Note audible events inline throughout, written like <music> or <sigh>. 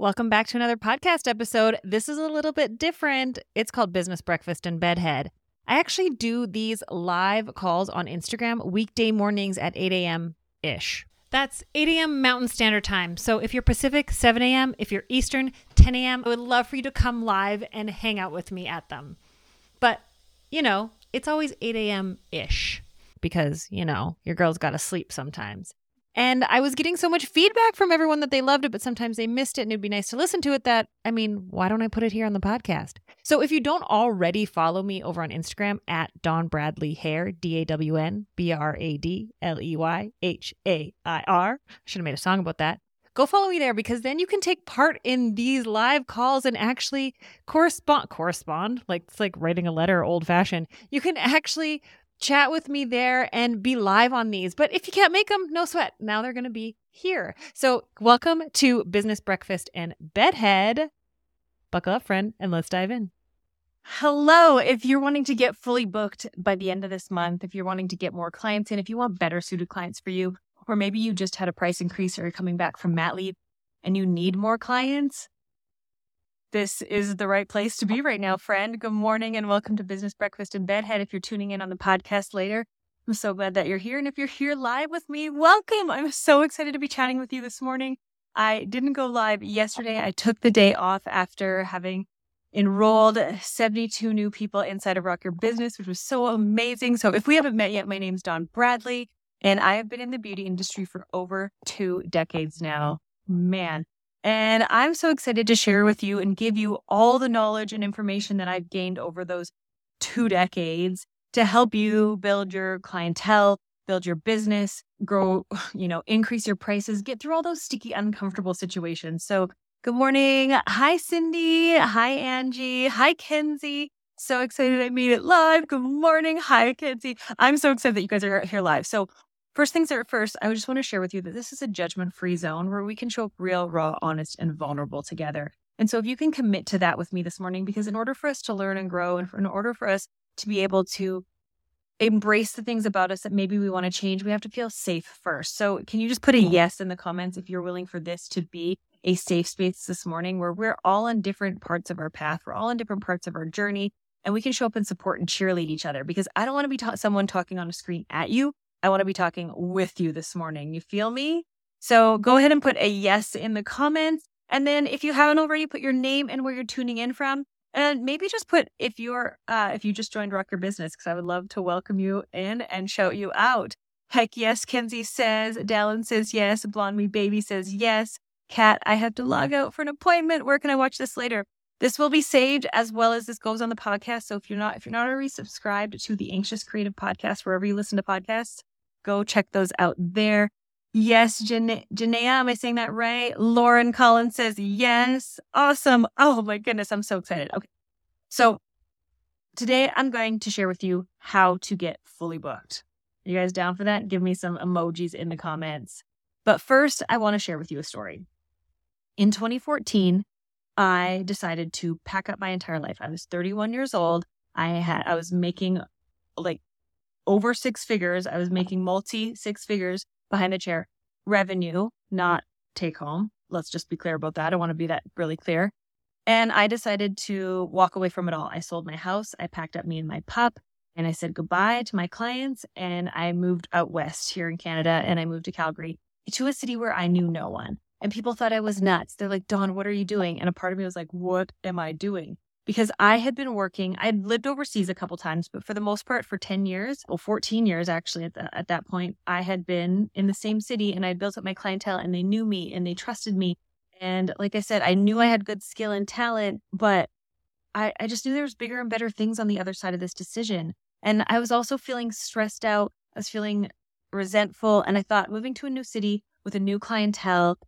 Welcome back to another podcast episode. This is a little bit different. It's called Business Breakfast and Bedhead. I actually do these live calls on Instagram weekday mornings at 8 a.m. ish. That's 8 a.m. Mountain Standard Time. So if you're Pacific, 7 a.m. If you're Eastern, 10 a.m. I would love for you to come live and hang out with me at them. But, you know, it's always 8 a.m. ish because, you know, your girl's got to sleep sometimes. And I was getting so much feedback from everyone that they loved it, but sometimes they missed it and it'd be nice to listen to it that, I mean, why don't I put it here on the podcast? So if you don't already follow me over on Instagram at Dawn Bradley Hair, D A W N B R A D L E Y H A I R, I should have made a song about that. Go follow me there because then you can take part in these live calls and actually correspond correspond like it's like writing a letter old fashioned. You can actually chat with me there and be live on these. But if you can't make them, no sweat. Now they're going to be here. So, welcome to Business Breakfast and Bedhead. Buckle up, friend, and let's dive in. Hello. If you're wanting to get fully booked by the end of this month, if you're wanting to get more clients in, if you want better suited clients for you, or maybe you just had a price increase or you're coming back from mat leave and you need more clients, this is the right place to be right now, friend. Good morning and welcome to Business Breakfast in Bedhead. If you're tuning in on the podcast later, I'm so glad that you're here. And if you're here live with me, welcome. I'm so excited to be chatting with you this morning. I didn't go live yesterday. I took the day off after having enrolled 72 new people inside of Rock Your Business, which was so amazing. So if we haven't met yet, my name's Dawn Bradley, and I have been in the beauty industry for over two decades now. Man, and I'm so excited to share with you and give you all the knowledge and information that I've gained over those two decades to help you build your clientele, build your business, grow, <sighs> you know, increase your prices, get through all those sticky, uncomfortable situations. So, good morning. Hi, Cindy. Hi, Angie. Hi, Kenzie. So excited I made it live. Good morning. Hi, Kenzie. I'm so excited that you guys are here live. So, First things are first, I just want to share with you that this is a judgment free zone where we can show up real, raw, honest, and vulnerable together. And so, if you can commit to that with me this morning, because in order for us to learn and grow, and in order for us to be able to embrace the things about us that maybe we want to change, we have to feel safe first. So, can you just put a yes in the comments if you're willing for this to be a safe space this morning where we're all on different parts of our path, we're all in different parts of our journey, and we can show up and support and cheerlead each other? Because I don't want to be ta- someone talking on a screen at you. I want to be talking with you this morning. You feel me? So go ahead and put a yes in the comments. And then if you haven't already, put your name and where you're tuning in from. And maybe just put if you're uh, if you just joined Rock Your Business, because I would love to welcome you in and shout you out. Heck yes, Kenzie says. Dallin says yes. Blonde Me Baby says yes. Kat, I have to log out for an appointment. Where can I watch this later? This will be saved as well as this goes on the podcast. So if you're not if you're not already subscribed to the Anxious Creative Podcast, wherever you listen to podcasts, Go check those out there. Yes, Janaea, am I saying that right? Lauren Collins says yes. Awesome. Oh my goodness, I'm so excited. Okay. So today I'm going to share with you how to get fully booked. You guys down for that? Give me some emojis in the comments. But first, I want to share with you a story. In 2014, I decided to pack up my entire life. I was 31 years old. I had I was making like over six figures. I was making multi six figures behind the chair revenue, not take home. Let's just be clear about that. I want to be that really clear. And I decided to walk away from it all. I sold my house. I packed up me and my pup and I said goodbye to my clients. And I moved out west here in Canada and I moved to Calgary to a city where I knew no one. And people thought I was nuts. They're like, Dawn, what are you doing? And a part of me was like, what am I doing? Because I had been working, I had lived overseas a couple times, but for the most part, for 10 years, well, 14 years actually at, the, at that point, I had been in the same city and I built up my clientele and they knew me and they trusted me. And like I said, I knew I had good skill and talent, but I, I just knew there was bigger and better things on the other side of this decision. And I was also feeling stressed out. I was feeling resentful. And I thought moving to a new city with a new clientele,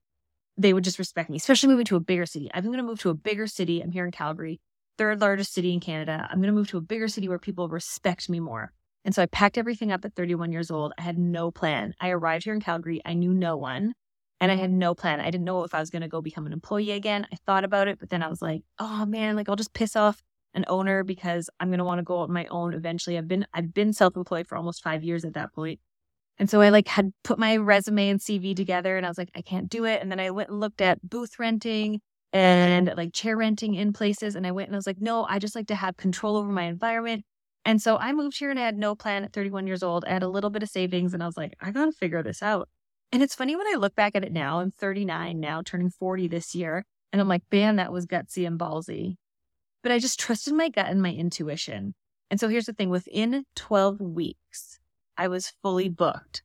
they would just respect me, especially moving to a bigger city. I'm going to move to a bigger city. I'm here in Calgary third largest city in Canada. I'm going to move to a bigger city where people respect me more. And so I packed everything up at 31 years old. I had no plan. I arrived here in Calgary. I knew no one and I had no plan. I didn't know if I was going to go become an employee again. I thought about it, but then I was like, oh man, like I'll just piss off an owner because I'm going to want to go on my own eventually. I've been I've been self-employed for almost 5 years at that point. And so I like had put my resume and CV together and I was like, I can't do it. And then I went and looked at booth renting and like chair renting in places. And I went and I was like, no, I just like to have control over my environment. And so I moved here and I had no plan at 31 years old. I had a little bit of savings and I was like, I got to figure this out. And it's funny when I look back at it now, I'm 39 now, turning 40 this year. And I'm like, man, that was gutsy and ballsy. But I just trusted my gut and my intuition. And so here's the thing within 12 weeks, I was fully booked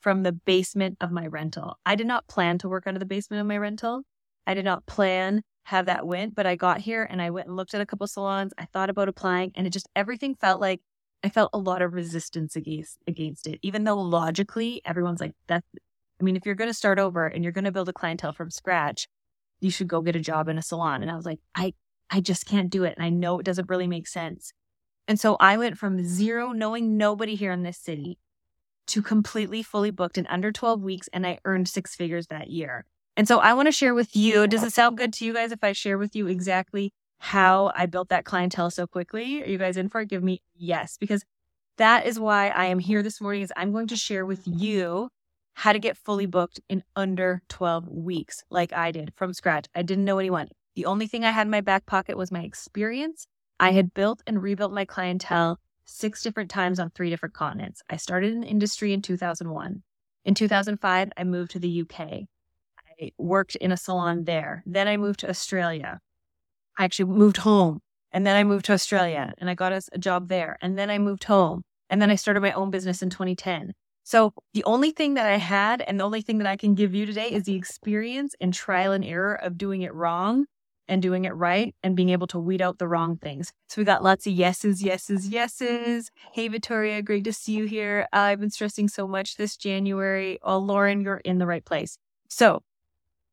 from the basement of my rental. I did not plan to work out of the basement of my rental. I did not plan have that went, but I got here and I went and looked at a couple salons. I thought about applying and it just everything felt like I felt a lot of resistance against against it. Even though logically everyone's like that I mean, if you're going to start over and you're going to build a clientele from scratch, you should go get a job in a salon. And I was like, I I just can't do it and I know it doesn't really make sense. And so I went from zero knowing nobody here in this city to completely fully booked in under 12 weeks and I earned six figures that year. And so I want to share with you, does it sound good to you guys if I share with you exactly how I built that clientele so quickly? Are you guys in for it? Give me yes, because that is why I am here this morning is I'm going to share with you how to get fully booked in under 12 weeks like I did from scratch. I didn't know anyone. The only thing I had in my back pocket was my experience. I had built and rebuilt my clientele six different times on three different continents. I started in industry in 2001. In 2005, I moved to the UK worked in a salon there. Then I moved to Australia. I actually moved home and then I moved to Australia and I got a, a job there. And then I moved home and then I started my own business in 2010. So the only thing that I had and the only thing that I can give you today is the experience and trial and error of doing it wrong and doing it right and being able to weed out the wrong things. So we got lots of yeses, yeses, yeses. Hey, Victoria, great to see you here. Uh, I've been stressing so much this January. Oh, Lauren, you're in the right place. So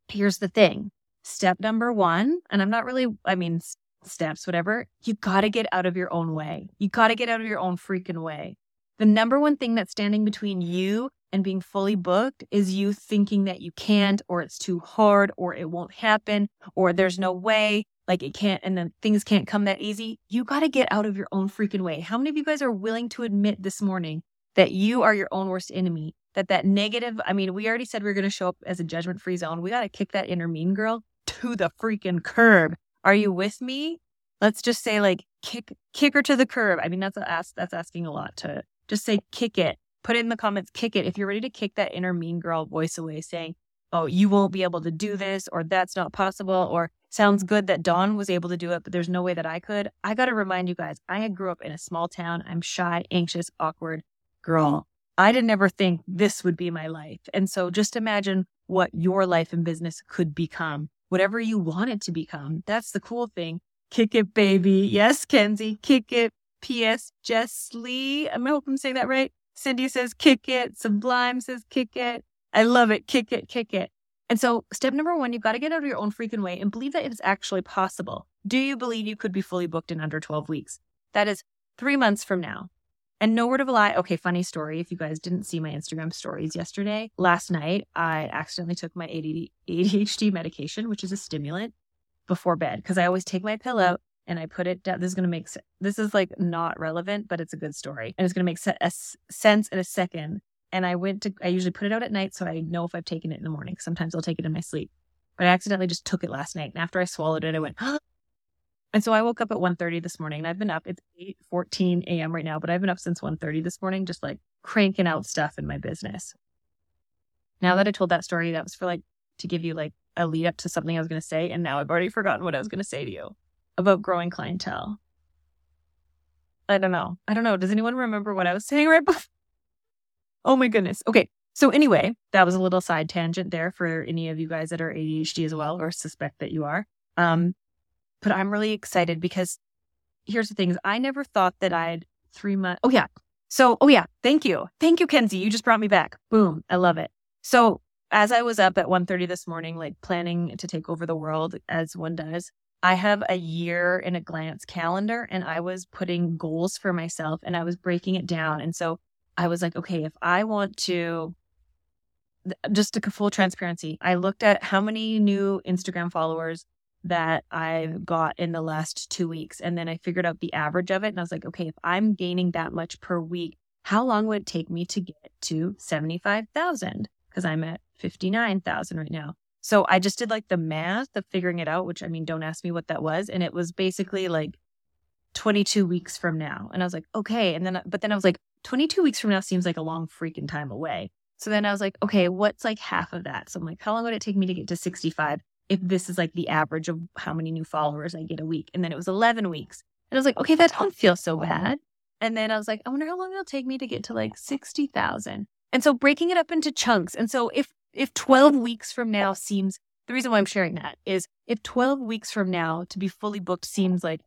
here's the thing step number one, and I'm not really, I mean, steps, whatever, you got to get out of your own way. You got to get out of your own freaking way. The number one thing that's standing between you and being fully booked is you thinking that you can't, or it's too hard, or it won't happen, or there's no way, like it can't, and then things can't come that easy. You got to get out of your own freaking way. How many of you guys are willing to admit this morning that you are your own worst enemy? that that negative, I mean, we already said we are going to show up as a judgment free zone. We got to kick that inner mean girl to the freaking curb. Are you with me? Let's just say like kick kick her to the curb. I mean, that's a, ask, that's asking a lot to just say kick it. Put it in the comments, kick it. If you're ready to kick that inner mean girl voice away saying, "Oh, you won't be able to do this or that's not possible or sounds good that Dawn was able to do it, but there's no way that I could." I got to remind you guys, I grew up in a small town. I'm shy, anxious, awkward girl. I didn't ever think this would be my life. And so just imagine what your life and business could become, whatever you want it to become. That's the cool thing. Kick it, baby. Yes, Kenzie, kick it. P.S. Jess Lee. I hope I'm saying that right. Cindy says kick it. Sublime says kick it. I love it. Kick it, kick it. And so, step number one, you've got to get out of your own freaking way and believe that it is actually possible. Do you believe you could be fully booked in under 12 weeks? That is three months from now. And no word of a lie. Okay, funny story. If you guys didn't see my Instagram stories yesterday, last night I accidentally took my ADHD medication, which is a stimulant, before bed because I always take my pillow and I put it down. This is going to make. This is like not relevant, but it's a good story. And it's going to make se- sense in a second. And I went to, I usually put it out at night so I know if I've taken it in the morning. Sometimes I'll take it in my sleep. But I accidentally just took it last night. And after I swallowed it, I went, <gasps> oh, and so I woke up at 1.30 this morning and I've been up, it's 8.14 a.m. right now, but I've been up since 1.30 this morning, just like cranking out stuff in my business. Now that I told that story, that was for like, to give you like a lead up to something I was going to say. And now I've already forgotten what I was going to say to you about growing clientele. I don't know. I don't know. Does anyone remember what I was saying right before? Oh my goodness. Okay. So anyway, that was a little side tangent there for any of you guys that are ADHD as well or suspect that you are. Um, but I'm really excited because here's the things. I never thought that I'd three months. Oh, yeah. So, oh, yeah. Thank you. Thank you, Kenzie. You just brought me back. Boom. I love it. So, as I was up at 1.30 this morning, like planning to take over the world as one does, I have a year in a glance calendar and I was putting goals for myself and I was breaking it down. And so I was like, okay, if I want to, just a full transparency, I looked at how many new Instagram followers that I've got in the last two weeks. And then I figured out the average of it. And I was like, okay, if I'm gaining that much per week, how long would it take me to get to 75,000? Because I'm at 59,000 right now. So I just did like the math of figuring it out, which I mean, don't ask me what that was. And it was basically like 22 weeks from now. And I was like, okay. And then, but then I was like, 22 weeks from now seems like a long freaking time away. So then I was like, okay, what's like half of that? So I'm like, how long would it take me to get to 65 if this is like the average of how many new followers I get a week? And then it was 11 weeks. And I was like, okay, that don't feel so bad. And then I was like, I wonder how long it'll take me to get to like 60,000. And so breaking it up into chunks. And so if if 12 weeks from now seems the reason why I'm sharing that is if 12 weeks from now to be fully booked seems like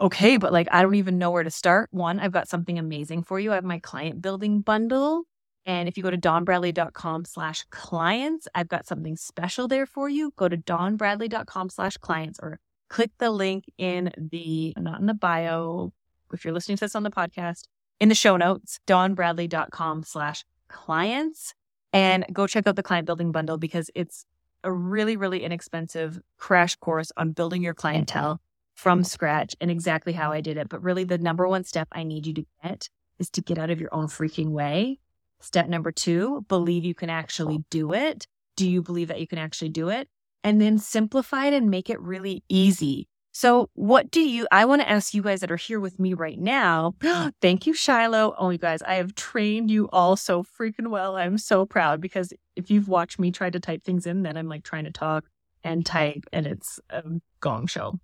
okay, but like I don't even know where to start. One, I've got something amazing for you. I have my client building bundle. And if you go to dawnbradley.com slash clients, I've got something special there for you. Go to dawnbradley.com slash clients or click the link in the, not in the bio, if you're listening to this on the podcast, in the show notes, dawnbradley.com slash clients and go check out the client building bundle because it's a really, really inexpensive crash course on building your clientele from scratch and exactly how I did it. But really, the number one step I need you to get is to get out of your own freaking way. Step number two, believe you can actually do it. Do you believe that you can actually do it? And then simplify it and make it really easy. So, what do you? I want to ask you guys that are here with me right now. Mm-hmm. <gasps> Thank you, Shiloh. Oh, you guys, I have trained you all so freaking well. I'm so proud because if you've watched me try to type things in, then I'm like trying to talk and type, and it's a gong show.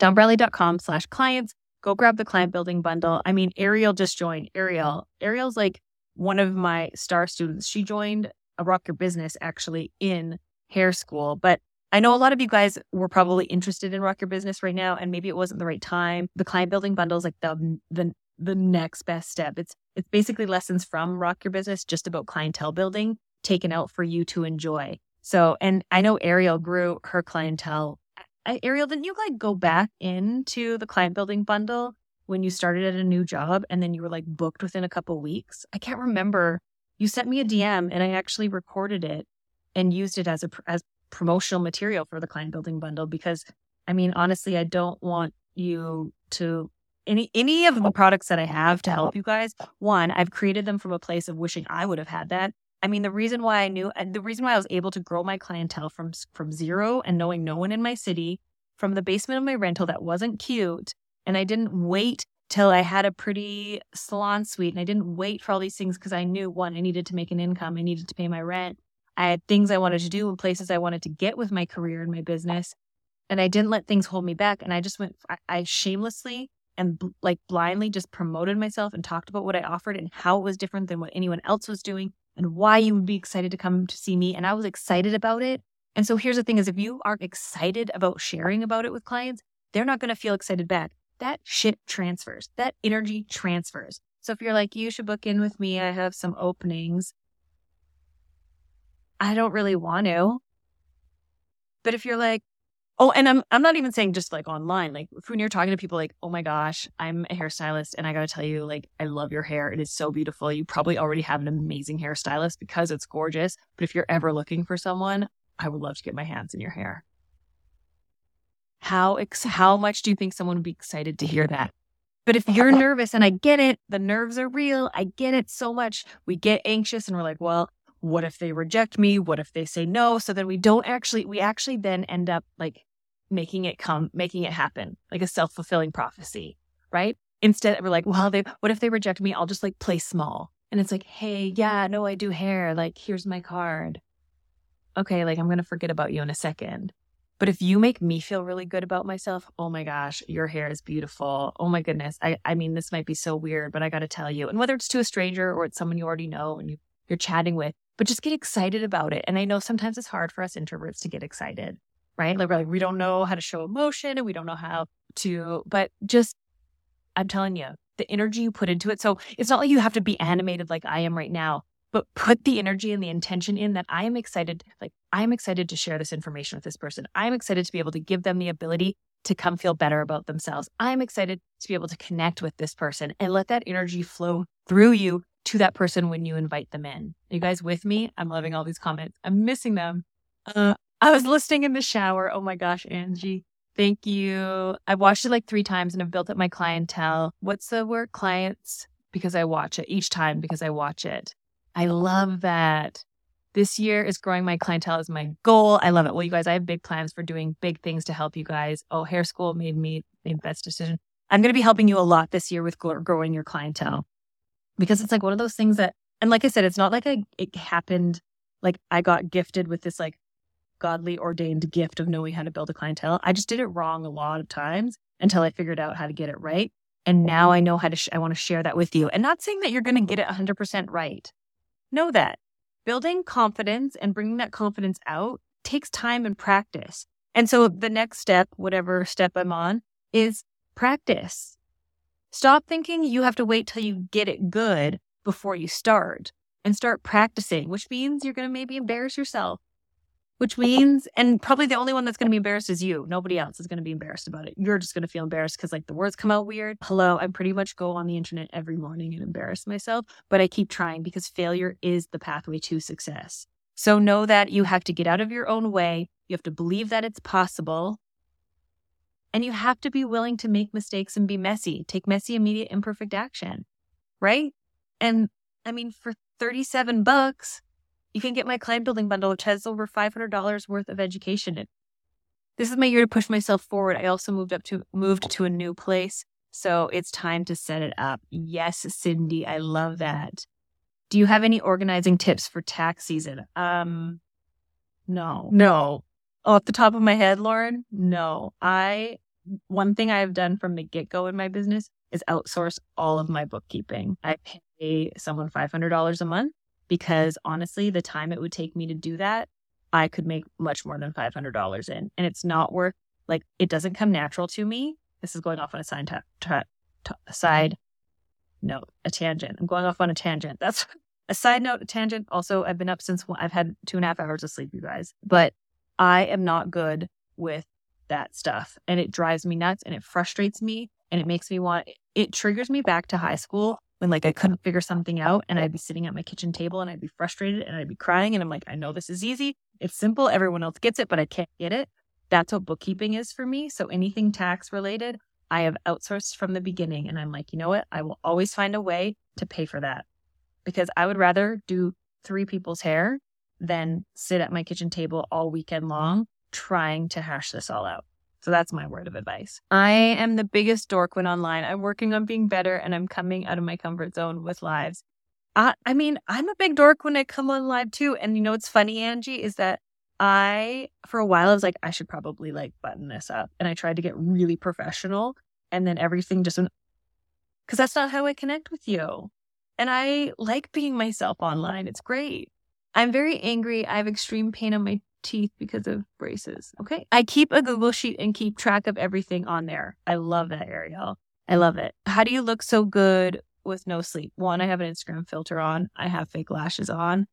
Dawnbradley.com slash clients. Go grab the client building bundle. I mean, Ariel just joined. Ariel, Ariel's like one of my star students. She joined a Rock Your Business actually in hair school, but I know a lot of you guys were probably interested in Rock Your Business right now, and maybe it wasn't the right time. The client building bundle is like the the the next best step. It's it's basically lessons from Rock Your Business, just about clientele building, taken out for you to enjoy. So, and I know Ariel grew her clientele. I, Ariel, didn't you like go back into the client building bundle when you started at a new job, and then you were like booked within a couple weeks? I can't remember. You sent me a DM, and I actually recorded it and used it as a as promotional material for the client building bundle because I mean, honestly, I don't want you to any any of the products that I have to help you guys. One, I've created them from a place of wishing I would have had that. I mean, the reason why I knew uh, the reason why I was able to grow my clientele from from zero and knowing no one in my city, from the basement of my rental that wasn't cute, and I didn't wait till I had a pretty salon suite and I didn't wait for all these things because I knew one, I needed to make an income, I needed to pay my rent. I had things I wanted to do and places I wanted to get with my career and my business. And I didn't let things hold me back. And I just went, I, I shamelessly and like blindly just promoted myself and talked about what I offered and how it was different than what anyone else was doing and why you would be excited to come to see me. And I was excited about it. And so here's the thing is if you aren't excited about sharing about it with clients, they're not going to feel excited back. That shit transfers. That energy transfers. So if you're like, you should book in with me, I have some openings. I don't really want to. But if you're like, oh, and I'm I'm not even saying just like online, like when you're talking to people like, oh my gosh, I'm a hairstylist and I gotta tell you, like, I love your hair. It is so beautiful. You probably already have an amazing hairstylist because it's gorgeous. But if you're ever looking for someone, I would love to get my hands in your hair. How ex- how much do you think someone would be excited to hear that? But if you're nervous, and I get it, the nerves are real. I get it so much. We get anxious and we're like, well, what if they reject me? What if they say no? So then we don't actually, we actually then end up like making it come, making it happen, like a self fulfilling prophecy, right? Instead, we're like, well, they, what if they reject me? I'll just like play small. And it's like, hey, yeah, no, I do hair. Like, here's my card. Okay, like I'm going to forget about you in a second. But if you make me feel really good about myself, oh my gosh, your hair is beautiful. Oh my goodness. I, I mean, this might be so weird, but I got to tell you. And whether it's to a stranger or it's someone you already know and you, you're chatting with, but just get excited about it. And I know sometimes it's hard for us introverts to get excited, right? Like we're like, we don't know how to show emotion and we don't know how to, but just, I'm telling you, the energy you put into it. So it's not like you have to be animated like I am right now, but put the energy and the intention in that I am excited, like I'm excited to share this information with this person. I'm excited to be able to give them the ability to come feel better about themselves. I'm excited to be able to connect with this person and let that energy flow through you to that person when you invite them in. Are you guys with me? I'm loving all these comments. I'm missing them. Uh, I was listening in the shower. Oh my gosh, Angie. Thank you. I've watched it like three times and I've built up my clientele. What's the word? Clients, because I watch it each time because I watch it. I love that. This year is growing my clientele is my goal. I love it. Well, you guys, I have big plans for doing big things to help you guys. Oh, hair school made me the best decision. I'm going to be helping you a lot this year with growing your clientele because it's like one of those things that, and like I said, it's not like a, it happened like I got gifted with this like godly ordained gift of knowing how to build a clientele. I just did it wrong a lot of times until I figured out how to get it right. And now I know how to, sh- I want to share that with you. And not saying that you're going to get it 100% right. Know that building confidence and bringing that confidence out takes time and practice. And so the next step, whatever step I'm on, is practice. Stop thinking you have to wait till you get it good before you start and start practicing, which means you're going to maybe embarrass yourself which means, and probably the only one that's going to be embarrassed is you. Nobody else is going to be embarrassed about it. You're just going to feel embarrassed because like the words come out weird. Hello, I pretty much go on the internet every morning and embarrass myself, but I keep trying because failure is the pathway to success. So know that you have to get out of your own way. You have to believe that it's possible. And you have to be willing to make mistakes and be messy, take messy, immediate, imperfect action. Right. And I mean, for 37 bucks, you can get my client building bundle, which has over $500 worth of education. in it. This is my year to push myself forward. I also moved up to moved to a new place. So it's time to set it up. Yes, Cindy, I love that. Do you have any organizing tips for tax season? Um no. No. Off the top of my head, Lauren, no. I one thing I have done from the get-go in my business is outsource all of my bookkeeping. I pay someone $500 a month because honestly, the time it would take me to do that, I could make much more than $500 in. And it's not worth, like, it doesn't come natural to me. This is going off on a side, ta- side note, a tangent. I'm going off on a tangent. That's <laughs> a side note, a tangent. Also, I've been up since I've had two and a half hours of sleep, you guys, but I am not good with that stuff. And it drives me nuts and it frustrates me and it makes me want, it triggers me back to high school when like I couldn't figure something out and I'd be sitting at my kitchen table and I'd be frustrated and I'd be crying and I'm like, I know this is easy. It's simple. Everyone else gets it, but I can't get it. That's what bookkeeping is for me. So anything tax related, I have outsourced from the beginning. And I'm like, you know what? I will always find a way to pay for that because I would rather do three people's hair than sit at my kitchen table all weekend long trying to hash this all out. So that's my word of advice. I am the biggest dork when online. I'm working on being better and I'm coming out of my comfort zone with lives. I, I mean, I'm a big dork when I come on live too. And you know what's funny, Angie, is that I, for a while, I was like, I should probably like button this up. And I tried to get really professional. And then everything just went, because that's not how I connect with you. And I like being myself online. It's great. I'm very angry. I have extreme pain on my teeth because of braces. Okay. I keep a Google Sheet and keep track of everything on there. I love that, Ariel. I love it. How do you look so good with no sleep? One, I have an Instagram filter on, I have fake lashes on.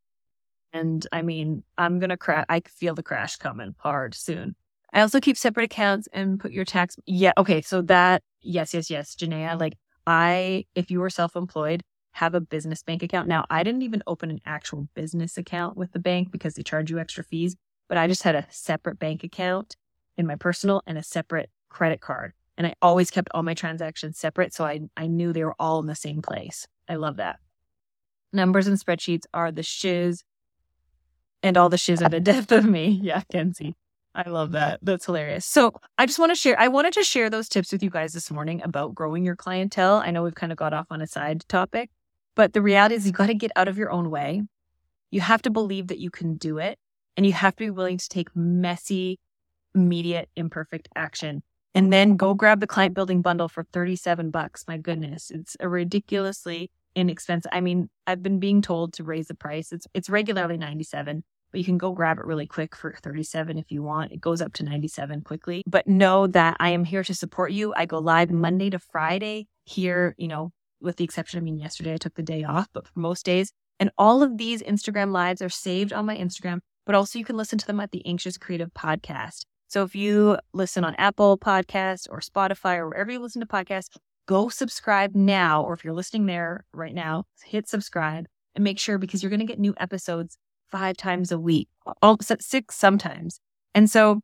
And I mean, I'm going to crash. I feel the crash coming hard soon. I also keep separate accounts and put your tax. Yeah. Okay. So that, yes, yes, yes, Janaea, like I, if you were self employed, have a business bank account. Now, I didn't even open an actual business account with the bank because they charge you extra fees but I just had a separate bank account in my personal and a separate credit card. And I always kept all my transactions separate. So I, I knew they were all in the same place. I love that. Numbers and spreadsheets are the shiz, and all the shiz are the death of me. <laughs> Yeah, Kenzie. I love that. That's hilarious. So I just want to share, I wanted to share those tips with you guys this morning about growing your clientele. I know we've kind of got off on a side topic, but the reality is you got to get out of your own way. You have to believe that you can do it. And you have to be willing to take messy, immediate, imperfect action. And then go grab the client building bundle for 37 bucks. My goodness, it's a ridiculously inexpensive. I mean, I've been being told to raise the price. It's it's regularly 97, but you can go grab it really quick for 37 if you want. It goes up to 97 quickly. But know that I am here to support you. I go live Monday to Friday here, you know, with the exception, I mean, yesterday I took the day off, but for most days. And all of these Instagram lives are saved on my Instagram but also you can listen to them at the Anxious Creative Podcast. So if you listen on Apple Podcast or Spotify or wherever you listen to podcasts, go subscribe now. Or if you're listening there right now, hit subscribe and make sure because you're going to get new episodes five times a week, six sometimes. And so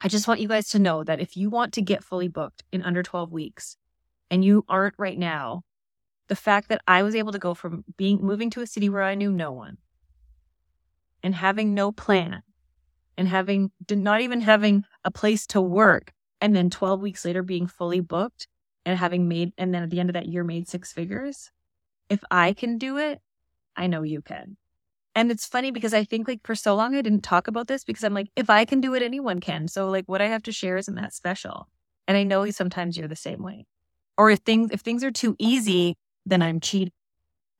I just want you guys to know that if you want to get fully booked in under 12 weeks and you aren't right now, the fact that I was able to go from being moving to a city where I knew no one and having no plan and having not even having a place to work and then 12 weeks later being fully booked and having made and then at the end of that year made six figures. If i can do it i know you can. And it's funny because i think like for so long i didn't talk about this because i'm like if i can do it anyone can. So like what i have to share isn't that special. And i know sometimes you're the same way. Or if things if things are too easy then i'm cheating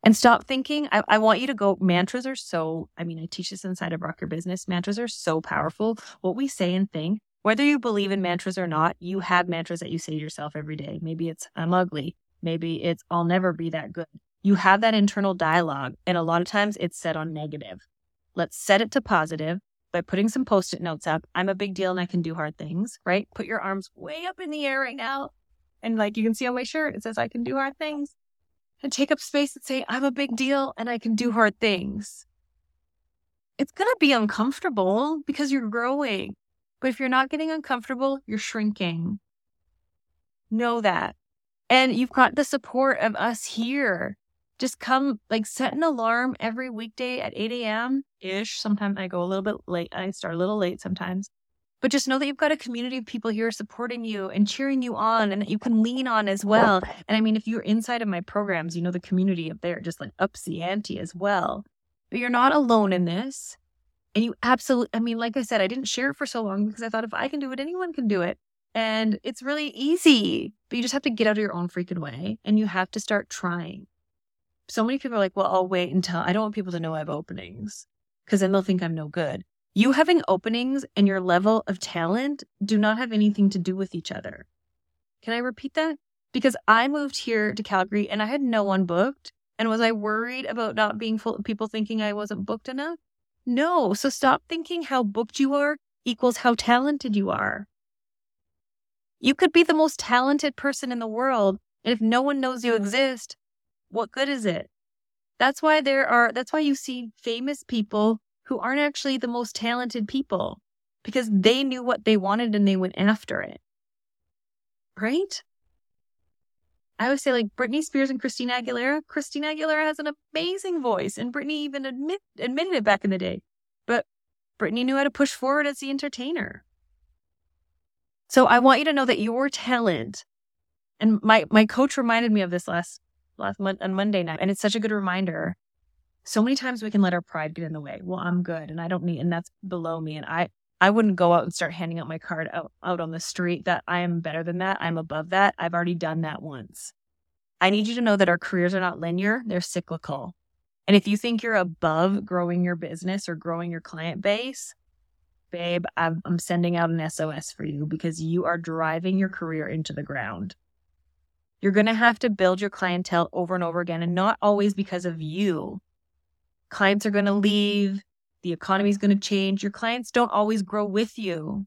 and stop thinking. I, I, want you to go. Mantras are so, I mean, I teach this inside of Rock Your Business. Mantras are so powerful. What we say and think, whether you believe in mantras or not, you have mantras that you say to yourself every day. Maybe it's, I'm ugly. Maybe it's, I'll never be that good. You have that internal dialogue. And a lot of times it's set on negative. Let's set it to positive by putting some post it notes up. I'm a big deal and I can do hard things, right? Put your arms way up in the air right now. And like you can see on my shirt, it says, I can do hard things and take up space and say, I'm a big deal and I can do hard things. It's going to be uncomfortable because you're growing. But if you're not getting uncomfortable, you're shrinking. Know that. And you've got the support of us here. Just come, like, set an alarm every weekday at 8 a.m. ish. Sometimes I go a little bit late. I start a little late sometimes. But just know that you've got a community of people here supporting you and cheering you on and that you can lean on as well. And I mean, if you're inside of my programs, you know the community up there just like ups the ante as well. But you're not alone in this. And you absolutely, I mean, like I said, I didn't share it for so long because I thought if I can do it, anyone can do it. And it's really easy, but you just have to get out of your own freaking way and you have to start trying. So many people are like, well, I'll wait until I don't want people to know I have openings because then they'll think I'm no good. You having openings and your level of talent do not have anything to do with each other. Can I repeat that? Because I moved here to Calgary and I had no one booked. And was I worried about not being full people thinking I wasn't booked enough? No. So stop thinking how booked you are equals how talented you are. You could be the most talented person in the world. And if no one knows you exist, what good is it? That's why there are, that's why you see famous people who aren't actually the most talented people because they knew what they wanted and they went after it. Right? I always say, like Britney Spears and Christina Aguilera. Christina Aguilera has an amazing voice, and Britney even admit, admitted it back in the day. But Britney knew how to push forward as the entertainer. So I want you to know that your talent, and my my coach reminded me of this last last month on Monday night, and it's such a good reminder so many times we can let our pride get in the way. Well, I'm good and I don't need, and that's below me. And I, I wouldn't go out and start handing out my card out, out on the street that I am better than that. I'm above that. I've already done that once. I need you to know that our careers are not linear, they're cyclical. And if you think you're above growing your business or growing your client base, babe, I'm, I'm sending out an SOS for you because you are driving your career into the ground. You're going to have to build your clientele over and over again, and not always because of you, clients are going to leave, the economy is going to change. Your clients don't always grow with you,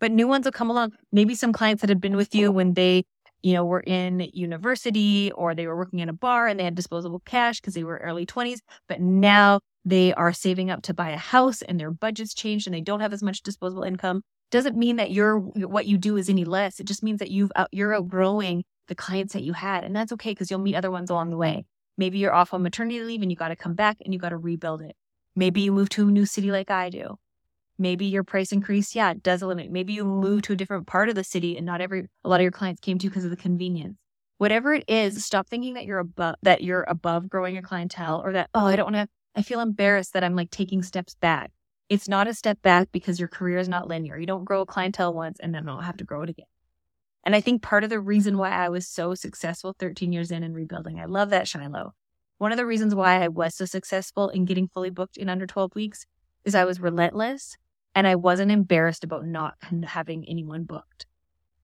but new ones will come along. Maybe some clients that had been with you when they, you know, were in university or they were working in a bar and they had disposable cash because they were early 20s, but now they are saving up to buy a house and their budgets changed and they don't have as much disposable income. Doesn't mean that your what you do is any less. It just means that you've out, you're outgrowing the clients that you had, and that's okay because you'll meet other ones along the way. Maybe you're off on maternity leave and you got to come back and you got to rebuild it. Maybe you move to a new city like I do. Maybe your price increase, yeah, it does limit. Maybe you move to a different part of the city and not every a lot of your clients came to because of the convenience. Whatever it is, stop thinking that you're above that you're above growing your clientele or that, oh, I don't want to I feel embarrassed that I'm like taking steps back. It's not a step back because your career is not linear. You don't grow a clientele once and then don't have to grow it again. And I think part of the reason why I was so successful 13 years in and rebuilding, I love that Shiloh. One of the reasons why I was so successful in getting fully booked in under 12 weeks is I was relentless and I wasn't embarrassed about not having anyone booked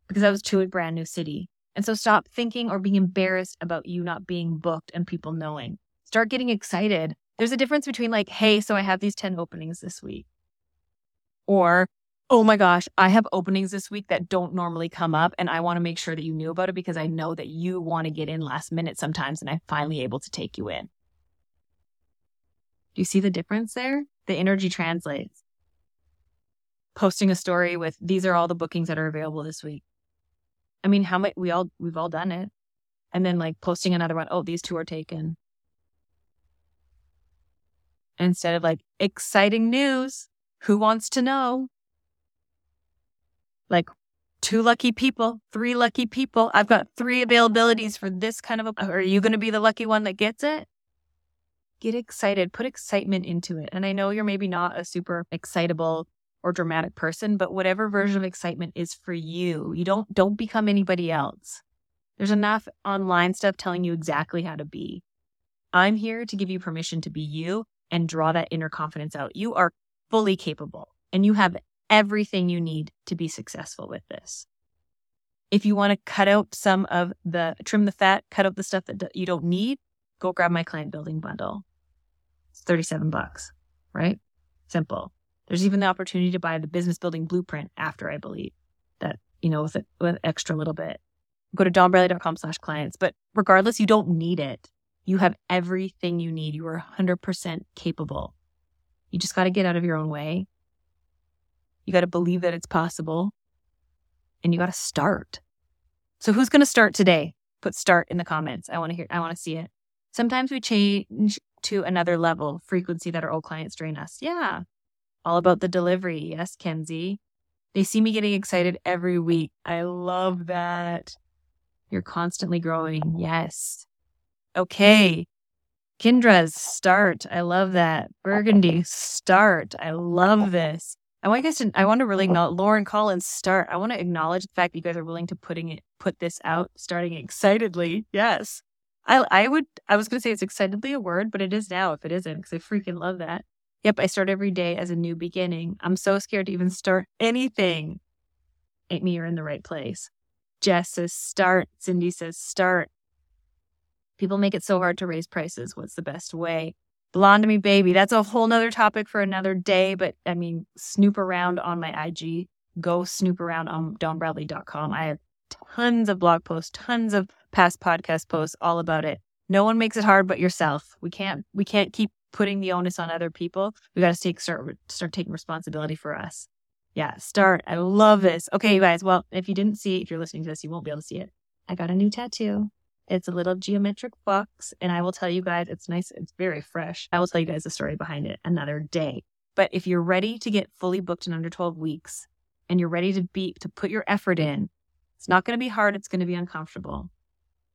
because I was to a brand new city. And so stop thinking or being embarrassed about you not being booked and people knowing. Start getting excited. There's a difference between like, hey, so I have these 10 openings this week. Or oh my gosh, I have openings this week that don't normally come up. And I want to make sure that you knew about it because I know that you want to get in last minute sometimes. And I'm finally able to take you in. Do you see the difference there? The energy translates. Posting a story with these are all the bookings that are available this week. I mean, how much we all, we've all done it. And then like posting another one, oh, these two are taken. instead of like exciting news. Who wants to know? Like two lucky people, three lucky people. I've got three availabilities for this kind of a. Are you going to be the lucky one that gets it? Get excited, put excitement into it. And I know you're maybe not a super excitable or dramatic person, but whatever version of excitement is for you, you don't don't become anybody else. There's enough online stuff telling you exactly how to be. I'm here to give you permission to be you and draw that inner confidence out. You are fully capable and you have everything you need to be successful with this. If you want to cut out some of the trim the fat, cut out the stuff that you don't need, go grab my client building bundle. It's 37 bucks, right? Simple. There's even the opportunity to buy the business building blueprint after, I believe, that, you know, with, it, with extra little bit. Go to dawnbradley.com slash clients. But regardless, you don't need it. You have everything you need. You are 100% capable. You just got to get out of your own way. You got to believe that it's possible and you got to start. So who's going to start today? Put start in the comments. I want to hear, I want to see it. Sometimes we change to another level frequency that our old clients drain us. Yeah. All about the delivery. Yes, Kenzie. They see me getting excited every week. I love that. You're constantly growing. Yes. Okay. Kendra's start. I love that. Burgundy start. I love this. I want you guys to, I want to really mm-hmm. acknowledge Lauren Collins start. I want to acknowledge the fact that you guys are willing to putting it, put this out, starting excitedly. Yes. I, I would, I was going to say it's excitedly a word, but it is now if it isn't, because I freaking love that. Yep. I start every day as a new beginning. I'm so scared to even start anything. Amy, you're in the right place. Jess says start. Cindy says start. People make it so hard to raise prices. What's the best way? Blonde me baby. That's a whole nother topic for another day. But I mean, snoop around on my IG. Go snoop around on dawnbradley.com. I have tons of blog posts, tons of past podcast posts all about it. No one makes it hard but yourself. We can't we can't keep putting the onus on other people. We got to take start start taking responsibility for us. Yeah, start. I love this. Okay, you guys. Well, if you didn't see if you're listening to this, you won't be able to see it. I got a new tattoo. It's a little geometric box, and I will tell you guys, it's nice. It's very fresh. I will tell you guys the story behind it another day. But if you're ready to get fully booked in under 12 weeks and you're ready to be, to put your effort in, it's not going to be hard. It's going to be uncomfortable.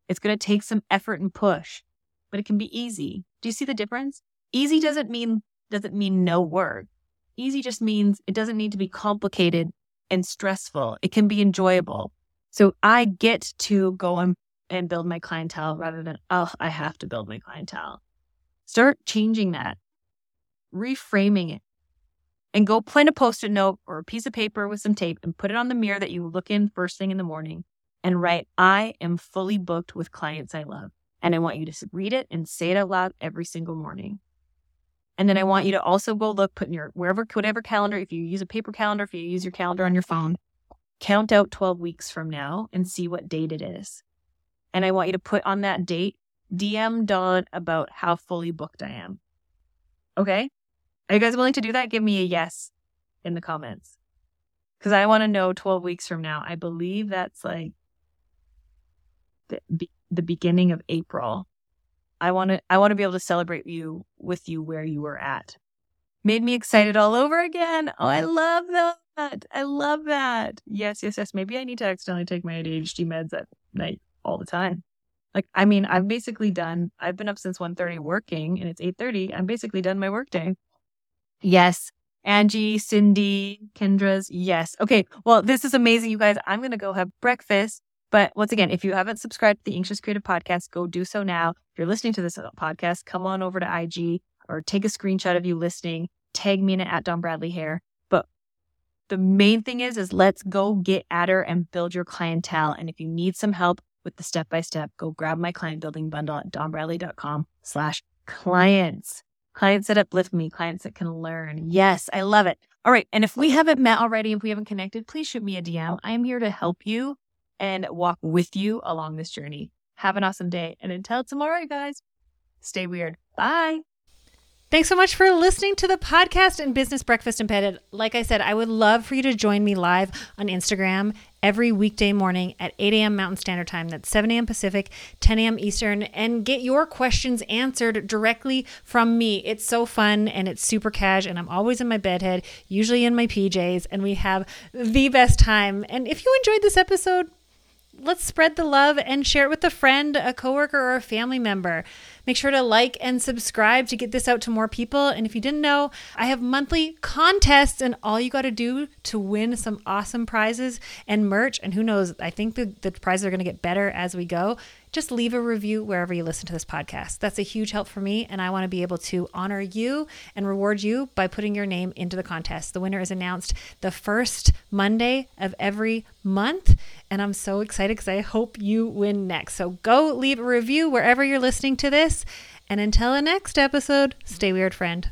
It's going to take some effort and push, but it can be easy. Do you see the difference? Easy doesn't mean, doesn't mean no work. Easy just means it doesn't need to be complicated and stressful. It can be enjoyable. So I get to go and and build my clientele rather than, oh, I have to build my clientele. Start changing that, reframing it, and go print a post it note or a piece of paper with some tape and put it on the mirror that you look in first thing in the morning and write, I am fully booked with clients I love. And I want you to read it and say it out loud every single morning. And then I want you to also go look, put in your wherever, whatever calendar, if you use a paper calendar, if you use your calendar on your phone, count out 12 weeks from now and see what date it is. And I want you to put on that date, DM Dawn about how fully booked I am. Okay? Are you guys willing to do that? Give me a yes in the comments. Because I want to know 12 weeks from now. I believe that's like the, be, the beginning of April. I want to I want to be able to celebrate you with you where you were at. Made me excited all over again. Oh, I love that. I love that. Yes, yes, yes. Maybe I need to accidentally take my ADHD meds at night all the time. Like, I mean, I've basically done, I've been up since 1.30 working and it's 8.30. I'm basically done my workday. Yes. Angie, Cindy, Kendra's. Yes. Okay. Well, this is amazing, you guys. I'm going to go have breakfast. But once again, if you haven't subscribed to the Anxious Creative Podcast, go do so now. If you're listening to this podcast, come on over to IG or take a screenshot of you listening. Tag me in it at Dawn Bradley Hair. But the main thing is, is let's go get at her and build your clientele. And if you need some help, with the step by step, go grab my client building bundle at dawnbradley.com slash clients. Clients that uplift me, clients that can learn. Yes, I love it. All right. And if we haven't met already, if we haven't connected, please shoot me a DM. I am here to help you and walk with you along this journey. Have an awesome day. And until tomorrow, guys, stay weird. Bye. Thanks so much for listening to the podcast and Business Breakfast and Bedhead. Like I said, I would love for you to join me live on Instagram every weekday morning at 8 a.m. Mountain Standard Time. That's 7 a.m. Pacific, 10 a.m. Eastern, and get your questions answered directly from me. It's so fun and it's super cash, and I'm always in my bedhead, usually in my PJs, and we have the best time. And if you enjoyed this episode, let's spread the love and share it with a friend, a coworker, or a family member. Make sure to like and subscribe to get this out to more people. And if you didn't know, I have monthly contests, and all you got to do to win some awesome prizes and merch, and who knows, I think the, the prizes are going to get better as we go. Just leave a review wherever you listen to this podcast. That's a huge help for me, and I want to be able to honor you and reward you by putting your name into the contest. The winner is announced the first Monday of every month, and I'm so excited because I hope you win next. So go leave a review wherever you're listening to this. And until the next episode, stay weird, friend.